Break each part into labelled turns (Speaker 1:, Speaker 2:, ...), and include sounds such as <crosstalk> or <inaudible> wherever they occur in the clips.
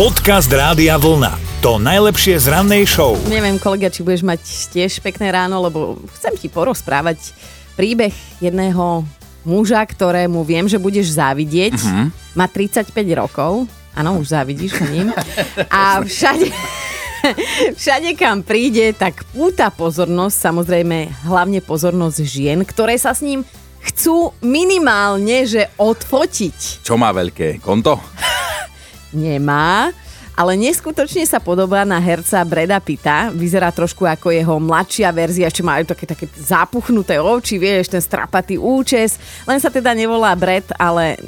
Speaker 1: Podcast Rádia Vlna. To najlepšie z rannej show.
Speaker 2: Neviem, kolega, či budeš mať tiež pekné ráno, lebo chcem ti porozprávať príbeh jedného muža, ktorému viem, že budeš závidieť. Uh-huh. Má 35 rokov. Áno, už závidíš ním. A všade... <laughs> Všade, kam príde, tak púta pozornosť, samozrejme hlavne pozornosť žien, ktoré sa s ním chcú minimálne, že odfotiť.
Speaker 3: Čo má veľké? Konto?
Speaker 2: Nemá ale neskutočne sa podobá na herca Breda Pitta. Vyzerá trošku ako jeho mladšia verzia, ešte majú také, také zapuchnuté oči, vieš, ten strapatý účes. Len sa teda nevolá Brad, ale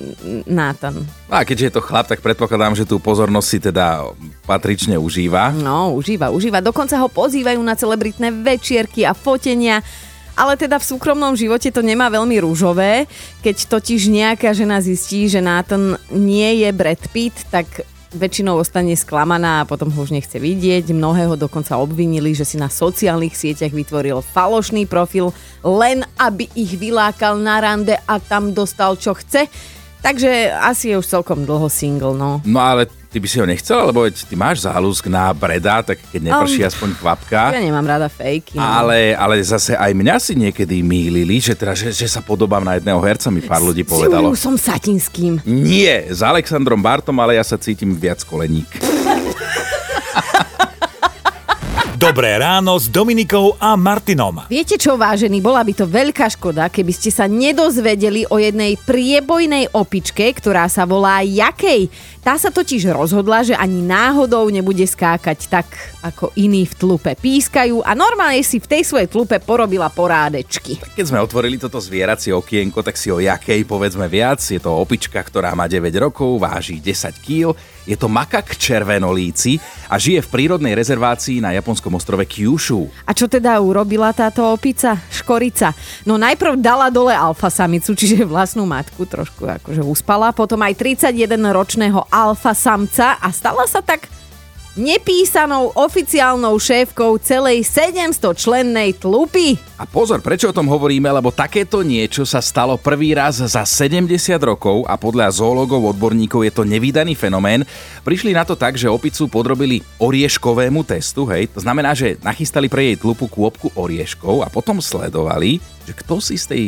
Speaker 2: Nathan.
Speaker 3: A keďže je to chlap, tak predpokladám, že tú pozornosť si teda patrične užíva.
Speaker 2: No, užíva, užíva. Dokonca ho pozývajú na celebritné večierky a fotenia. Ale teda v súkromnom živote to nemá veľmi rúžové. Keď totiž nejaká žena zistí, že Nathan nie je Brad Pitt, tak väčšinou ostane sklamaná a potom ho už nechce vidieť. Mnohého dokonca obvinili, že si na sociálnych sieťach vytvoril falošný profil, len aby ich vylákal na rande a tam dostal čo chce. Takže asi je už celkom dlho single, no.
Speaker 3: No ale Ty by si ho nechcel, lebo ty máš záľusk na Breda, tak keď neprší um, aspoň kvapka.
Speaker 2: Ja nemám rada fake.
Speaker 3: No. Ale, ale zase aj mňa si niekedy mýlili, že, teda, že, že sa podobám na jedného herca, mi pár ľudí povedalo.
Speaker 2: S som Satinským.
Speaker 3: Nie, s Alexandrom Bartom, ale ja sa cítim viac koleník. <laughs>
Speaker 1: Dobré ráno s Dominikou a Martinom.
Speaker 2: Viete čo, vážený, bola by to veľká škoda, keby ste sa nedozvedeli o jednej priebojnej opičke, ktorá sa volá Jakej. Tá sa totiž rozhodla, že ani náhodou nebude skákať tak, ako iní v tlupe pískajú a normálne si v tej svojej tlupe porobila porádečky.
Speaker 3: Tak keď sme otvorili toto zvieracie okienko, tak si o jakej povedzme viac. Je to opička, ktorá má 9 rokov, váži 10 kg, je to makak červenolíci a žije v prírodnej rezervácii na japonskom ostrove Kyushu.
Speaker 2: A čo teda urobila táto opica? Škorica. No najprv dala dole alfa samicu, čiže vlastnú matku, trošku akože uspala, potom aj 31 ročného alfa samca a stala sa tak nepísanou oficiálnou šéfkou celej 700 člennej tlupy.
Speaker 3: A pozor, prečo o tom hovoríme, lebo takéto niečo sa stalo prvý raz za 70 rokov a podľa zoológov odborníkov je to nevydaný fenomén. Prišli na to tak, že opicu podrobili orieškovému testu, hej, to znamená, že nachystali pre jej tlupu kôpku orieškov a potom sledovali, že kto si z tej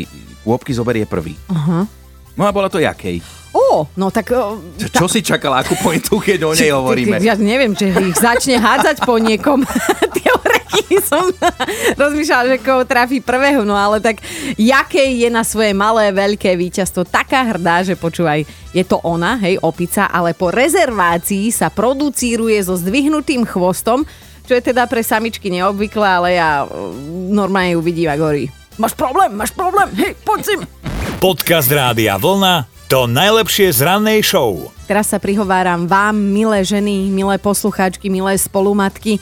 Speaker 3: kôpky zoberie prvý. Uh-huh. No a bola to jakej?
Speaker 2: Ó, no tak...
Speaker 3: Čo, čo si čakala, akú pointu, keď o nej hovoríme?
Speaker 2: Ja neviem, či ich začne hádzať po niekom. <laughs> Tie orechy som <laughs> rozmýšľala, že koho trafí prvého, no ale tak jaké je na svoje malé, veľké víťazstvo taká hrdá, že počúvaj, je to ona, hej, opica, ale po rezervácii sa producíruje so zdvihnutým chvostom, čo je teda pre samičky neobvyklé, ale ja normálne ju vidím a hovorí, máš problém, máš problém, hej, poď si.
Speaker 1: Podcast Rádia Vlna to najlepšie z rannej show.
Speaker 2: Teraz sa prihováram vám, milé ženy, milé poslucháčky, milé spolumatky.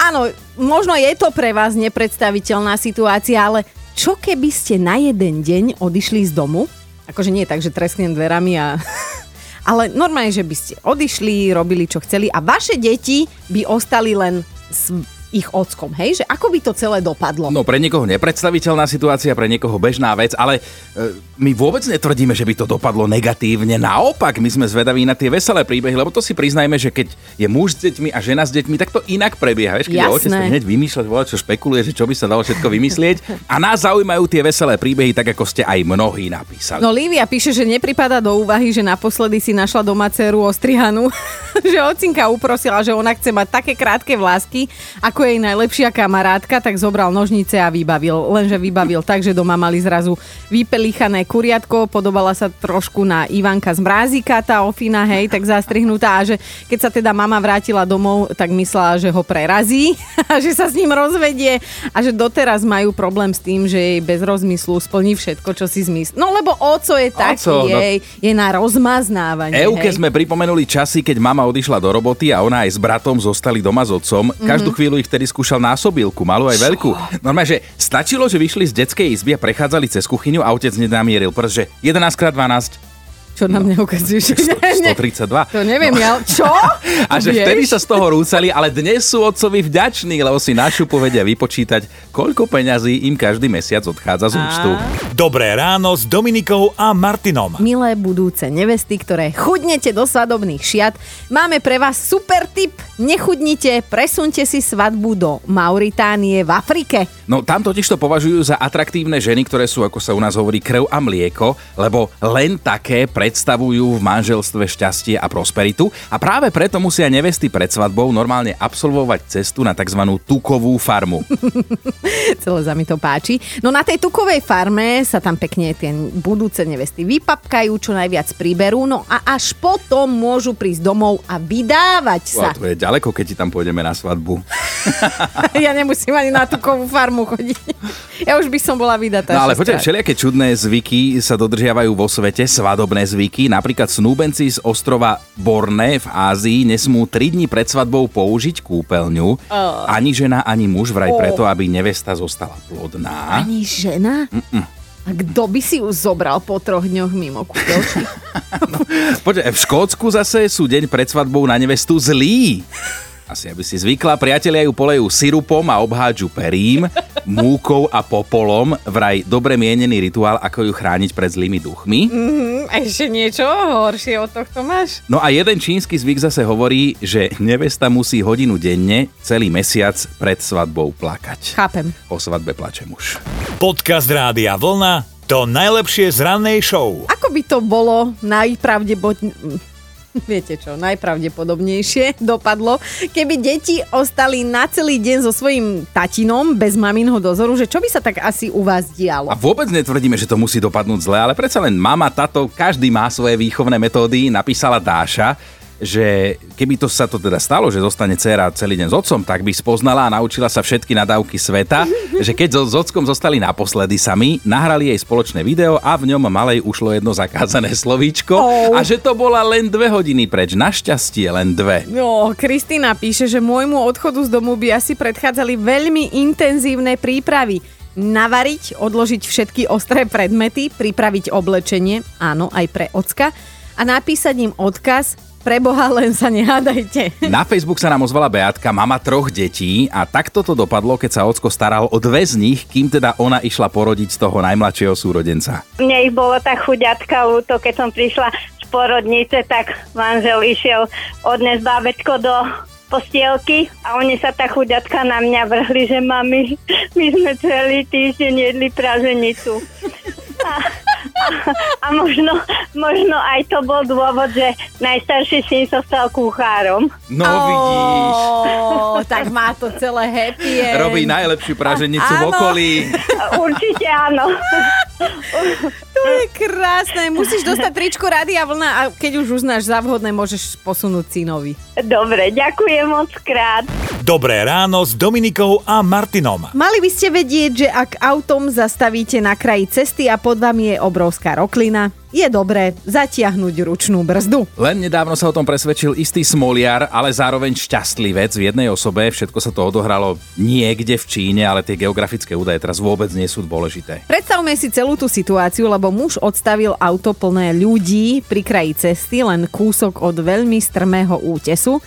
Speaker 2: Áno, možno je to pre vás nepredstaviteľná situácia, ale čo keby ste na jeden deň odišli z domu? Akože nie tak, že tresknem dverami a... <laughs> ale normálne, že by ste odišli, robili čo chceli a vaše deti by ostali len s ich ockom, hej? Že ako by to celé dopadlo?
Speaker 3: No pre niekoho nepredstaviteľná situácia, pre niekoho bežná vec, ale e, my vôbec netvrdíme, že by to dopadlo negatívne. Naopak, my sme zvedaví na tie veselé príbehy, lebo to si priznajme, že keď je muž s deťmi a žena s deťmi, tak to inak prebieha. Vieš, keď Jasné. otec, tak hneď vymýšľať, čo špekuluje, že čo by sa dalo všetko vymyslieť. A nás zaujímajú tie veselé príbehy, tak ako ste aj mnohí napísali.
Speaker 2: No Lívia píše, že nepripada do úvahy, že naposledy si našla doma dceru ostrihanu, <laughs> že ocinka uprosila, že ona chce mať také krátke vlásky, ako ako jej najlepšia kamarátka, tak zobral nožnice a vybavil. Lenže vybavil tak, že doma mali zrazu vypelichané kuriatko, podobala sa trošku na Ivanka z Mrázika, tá ofina, hej, tak zastrihnutá a že keď sa teda mama vrátila domov, tak myslela, že ho prerazí <laughs> a že sa s ním rozvedie a že doteraz majú problém s tým, že jej bez rozmyslu splní všetko, čo si zmysl. No lebo oco je taký, oco, no... jej, je na rozmaznávanie.
Speaker 3: Euke hej. sme pripomenuli časy, keď mama odišla do roboty a ona aj s bratom zostali doma s otcom. Každú mm-hmm. chvíľu ich vtedy skúšal násobilku, malú aj veľkú. Normálne, že stačilo, že vyšli z detskej izby a prechádzali cez kuchyňu a otec nedamieril, pretože 11 x 12
Speaker 2: Čo na mňa ukazuješ?
Speaker 3: 132.
Speaker 2: To neviem, ja... Čo? <laughs>
Speaker 3: A že
Speaker 2: vieš?
Speaker 3: vtedy sa z toho rúcali, ale dnes sú otcovi vďační, lebo si na šupu vedia vypočítať, koľko peňazí im každý mesiac odchádza z účtu.
Speaker 1: Dobré ráno s Dominikou a Martinom.
Speaker 2: Milé budúce nevesty, ktoré chudnete do svadobných šiat, máme pre vás super tip. Nechudnite, presunte si svadbu do Mauritánie v Afrike.
Speaker 3: No tam totiž to považujú za atraktívne ženy, ktoré sú, ako sa u nás hovorí, krv a mlieko, lebo len také predstavujú v manželstve šťastie a prosperitu a práve preto musia nevesty pred svadbou normálne absolvovať cestu na tzv. tukovú farmu. <laughs>
Speaker 2: Celé sa mi to páči. No na tej tukovej farme sa tam pekne tie budúce nevesty vypapkajú, čo najviac priberú, no a až potom môžu prísť domov a vydávať sa.
Speaker 3: A to je ďaleko, keď ti tam pôjdeme na svadbu. <laughs>
Speaker 2: ja nemusím ani na tukovú farmu chodiť. Ja už by som bola vydatá.
Speaker 3: No ale počkaj, všelijaké čudné zvyky sa dodržiavajú vo svete, svadobné zvyky. Napríklad snúbenci z ostrova Borne v Ázii nesmú 3 dní pred svadbou použiť kúpeľňu. Ani žena, ani muž vraj
Speaker 2: Oh.
Speaker 3: preto, aby nevesta zostala plodná.
Speaker 2: Ani žena? A kto by si ju zobral po troch dňoch mimo kúpeľky? <laughs>
Speaker 3: Počkaj, v Škótsku zase sú deň pred svadbou na nevestu zlý. Asi aby si zvykla, priatelia ju polejú sirupom a obhádžu perím, <laughs> múkou a popolom, vraj dobre mienený rituál, ako ju chrániť pred zlými duchmi.
Speaker 2: Hm, ešte niečo horšie od tohto máš?
Speaker 3: No a jeden čínsky zvyk zase hovorí, že nevesta musí hodinu denne celý mesiac pred svadbou plakať.
Speaker 2: Chápem.
Speaker 3: Po svadbe plače muž.
Speaker 1: Podcast Rádia Vlna to najlepšie z rannej show.
Speaker 2: Ako by to bolo najpravdepodobnejšie... <laughs> Viete čo, najpravdepodobnejšie <laughs> dopadlo, keby deti ostali na celý deň so svojím tatinom bez maminho dozoru, že čo by sa tak asi u vás dialo?
Speaker 3: A vôbec netvrdíme, že to musí dopadnúť zle, ale predsa len mama, tato, každý má svoje výchovné metódy, napísala Dáša, že keby to sa to teda stalo, že zostane dcéra celý deň s otcom, tak by spoznala a naučila sa všetky nadávky sveta, <laughs> že keď so, s ockom zostali naposledy sami, nahrali jej spoločné video a v ňom malej ušlo jedno zakázané slovíčko
Speaker 2: Oh.
Speaker 3: a že to bola len dve hodiny preč. Našťastie len dve.
Speaker 2: No, Kristýna píše, že môjmu odchodu z domu by asi predchádzali veľmi intenzívne prípravy. Navariť, odložiť všetky ostré predmety, pripraviť oblečenie, áno, aj pre ocka, a napísať im odkaz, preboha len sa nehádajte.
Speaker 3: Na Facebook sa nám ozvala Beatka, mama troch detí a takto to dopadlo, keď sa ocko staral o dve z nich, kým teda ona išla porodiť z toho najmladšieho súrodenca.
Speaker 4: Mne ich bolo tak chuďatka to, keď som prišla z porodnice, tak manžel išiel odnes bábetko do postielky a oni sa tak chuďatka na mňa vrhli, že mami, my sme celý týždeň jedli praženicu. A, <laughs> a, možno, možno aj to bol dôvod, že najstarší syn sa stal kuchárom.
Speaker 3: No vidíš,
Speaker 2: Ó, tak má to celé happy end.
Speaker 3: robí najlepšiu praženicu v
Speaker 2: Áno.
Speaker 3: okolí. <laughs>
Speaker 4: Určite áno.
Speaker 2: To je krásne. Musíš dostať tričko Rádia Vlna a keď už uznáš za vhodné, môžeš posunúť synovi.
Speaker 4: Dobre, ďakujem moc krát.
Speaker 1: Dobré ráno s Dominikou a Martinom.
Speaker 2: Mali by ste vedieť, že ak autom zastavíte na kraji cesty a pod vami je obrovská roklina, je dobré zatiahnuť ručnú brzdu.
Speaker 3: Len nedávno sa o tom presvedčil istý smoliar, ale zároveň šťastlivec v jednej osobe. Všetko sa to odohralo niekde v Číne, ale tie geografické údaje teraz vôbec nie sú dôležité.
Speaker 2: Predstavme si celú tú situáciu, lebo muž odstavil auto plné ľudí pri kraji cesty, len kúsok od veľmi strmého útesu.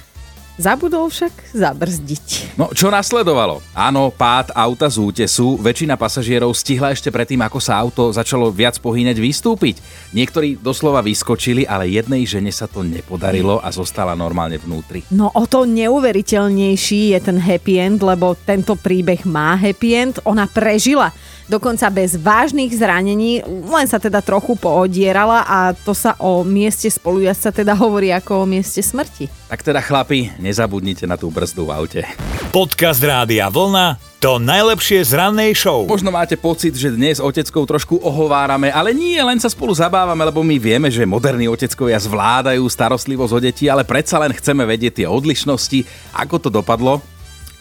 Speaker 2: Zabudol však zabrzdiť.
Speaker 3: No, čo nasledovalo? Áno, pád auta z útesu. Väčšina pasažierov stihla ešte predtým, ako sa auto začalo viac pohýňať, vystúpiť. Niektorí doslova vyskočili, ale jednej žene sa to nepodarilo a zostala normálne vnútri.
Speaker 2: No o to neuveriteľnejší je ten happy end, lebo tento príbeh má happy end. Ona prežila dokonca bez vážnych zranení, len sa teda trochu poodierala a to sa o mieste spolujazca teda hovorí ako o mieste smrti.
Speaker 3: Tak teda chlapi, nezabudnite na tú brzdu v aute.
Speaker 1: Podcast Rádia Vlna to najlepšie z rannej show.
Speaker 3: Možno máte pocit, že dnes oteckou trošku ohovárame, ale nie, len sa spolu zabávame, lebo my vieme, že moderní oteckovia zvládajú starostlivosť o deti, ale predsa len chceme vedieť tie odlišnosti, ako to dopadlo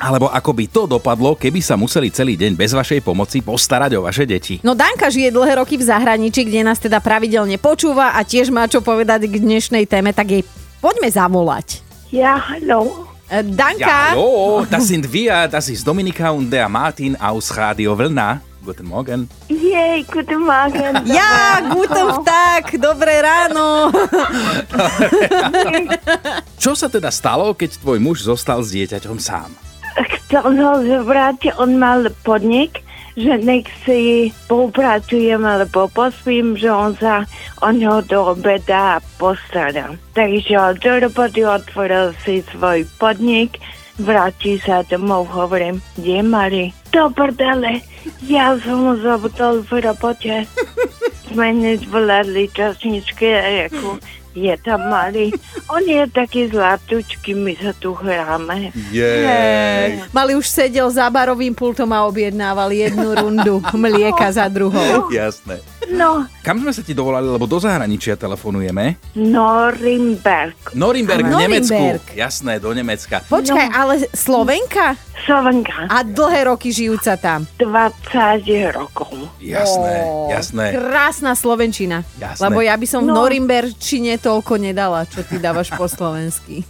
Speaker 3: alebo ako by to dopadlo, keby sa museli celý deň bez vašej pomoci postarať o vaše deti.
Speaker 2: No Danka žije dlhé roky v zahraničí, kde nás teda pravidelne počúva a tiež má čo povedať k dnešnej téme, tak jej poďme zavolať.
Speaker 4: Ja, hallo.
Speaker 2: E, Danka,
Speaker 3: Hallo, das sind wir, das ist Dominika und der Martin aus Radio Vlna. Guten Morgen.
Speaker 4: Jej, guten Morgen. <laughs>
Speaker 2: Ja, guten tak, dobré ráno. <laughs>
Speaker 3: Čo sa teda stalo, keď tvoj muž zostal s dieťaťom sám?
Speaker 4: Chcel ho zobrať, on mal podnik, že nech si spolupracujem alebo pospím, že on sa o ňo do obeda postará. Takže do roboty otvoril si svoj podnik, vráti sa domov, hovorím, kde Mari? Do prdele, ja som zabudol v robote. <laughs> Sme nezvolali časničky, ako je tam Mari. On je taký zlatučký, my sa tu hráme.
Speaker 3: Jej.
Speaker 2: Mali už sedel za barovým pultom a objednával jednu rundu mlieka za druhou.
Speaker 3: Jasné.
Speaker 4: No,
Speaker 3: Kam sme sa ti dovolali, lebo do zahraničia telefonujeme?
Speaker 4: Norimberg,
Speaker 3: Norimberg v Nemecku.
Speaker 2: Norimberg.
Speaker 3: Jasné, do Nemecka.
Speaker 2: Počkaj, ale Slovenka?
Speaker 4: Slovenka,
Speaker 2: A dlhé roky žijúca tam.
Speaker 4: 20 rokov.
Speaker 3: Jasné,
Speaker 2: Ó,
Speaker 3: jasné.
Speaker 2: Krásna Slovenčina.
Speaker 3: Jasné.
Speaker 2: Lebo ja by som v
Speaker 4: No.
Speaker 2: Norimberčine toľko nedala, čo ty dávaš po slovensky.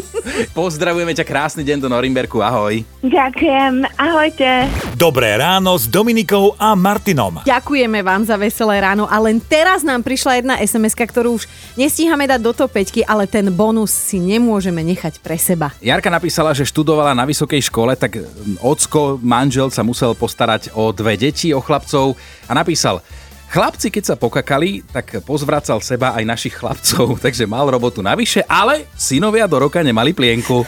Speaker 2: <laughs>
Speaker 3: Pozdravujeme ťa, krásny deň do Norimberku, ahoj.
Speaker 4: Ďakujem, ahojte.
Speaker 1: Dobré ráno s Dominikou a Martinom.
Speaker 2: Ďakujeme vám za veselé ráno a len teraz nám prišla jedna sms ktorú už nestíhame dať do topeťky, ale ten bonus si nemôžeme nechať pre seba.
Speaker 3: Jarka napísala, že študovala na vysokej škole, tak mm, ocko, manžel sa musel postarať o dve deti, o chlapcov a napísal, Chlapci, keď sa pokakali, tak pozvracal seba aj našich chlapcov, <laughs> takže mal robotu navyše, ale synovia do roka nemali plienku.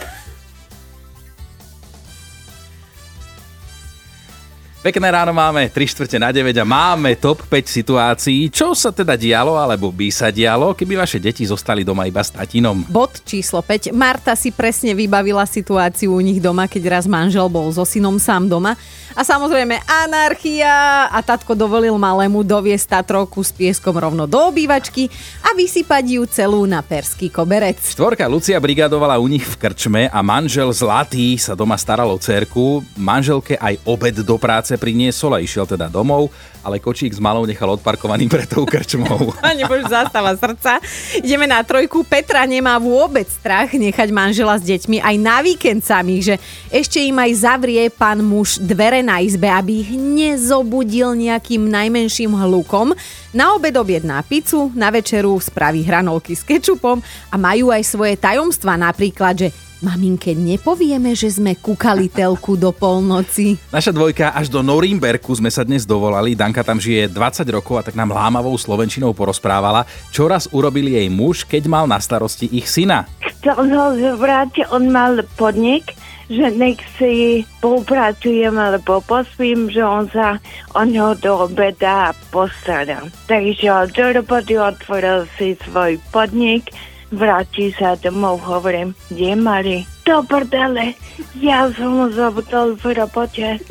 Speaker 3: Pekné ráno máme 3 štvrte na 9 a máme top 5 situácií. Čo sa teda dialo, alebo by sa dialo, keby vaše deti zostali doma iba s tatinom?
Speaker 2: Bod číslo 5. Marta si presne vybavila situáciu u nich doma, keď raz manžel bol so synom sám doma. A samozrejme anarchia a tatko dovolil malému doviesť Tatrovku s pieskom rovno do obývačky a vysypať ju celú na perský koberec.
Speaker 3: Štvorka Lucia brigadovala u nich v krčme a manžel Zlatý sa doma staral o cerku. Manželke aj obed do práce priniesol a išiel teda domov, ale kočík s malou nechal odparkovaný pred tou krčmou. <laughs>
Speaker 2: Pane Bož, zastava srdca. Ideme na trojku. Petra nemá vôbec strach nechať manžela s deťmi aj na víkend samých, že ešte im aj zavrie pán muž dvere na izbe, aby ich nezobudil nejakým najmenším hlukom. Na obed objedná pizzu, na večeru spraví hranolky s kečupom a majú aj svoje tajomstvá, napríklad, že maminke nepovieme, že sme kúkali telku do polnoci.
Speaker 3: Naša dvojka až do Norimberku sme sa dnes dovolali. Danka tam žije 20 rokov a tak nám lámavou slovenčinou porozprávala, čo raz urobil jej muž, keď mal na starosti ich syna.
Speaker 4: Chcel ho zobrať, on mal podnik, že nech si spolupracujem alebo pospím, že on sa o ňo do obeda postará. Takže do roboty otvoril si svoj podnik, vráti sa domov, hovorím, kde Mari? Do prdele, ja som ho zabudol v robote. <laughs>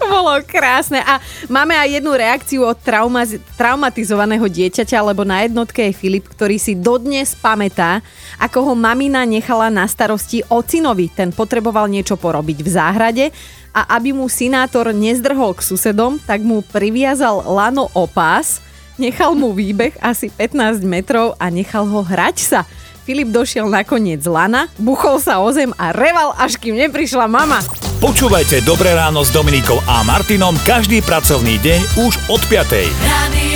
Speaker 2: To bolo krásne. A máme aj jednu reakciu od trauma, traumatizovaného dieťaťa, lebo na jednotke je Filip, ktorý si dodnes pamätá, ako ho mamina nechala na starosti ocinovi. Ten potreboval niečo porobiť v záhrade a aby mu sinátor nezdrhol k susedom, tak mu priviazal lano opás, nechal mu výbeh asi 15 metrov a nechal ho hrať sa. Filip došiel nakoniec lana, buchol sa o zem a reval, až kým neprišla mama.
Speaker 1: Počúvajte Dobré ráno s Dominikou a Martinom každý pracovný deň už od 5.
Speaker 5: Radio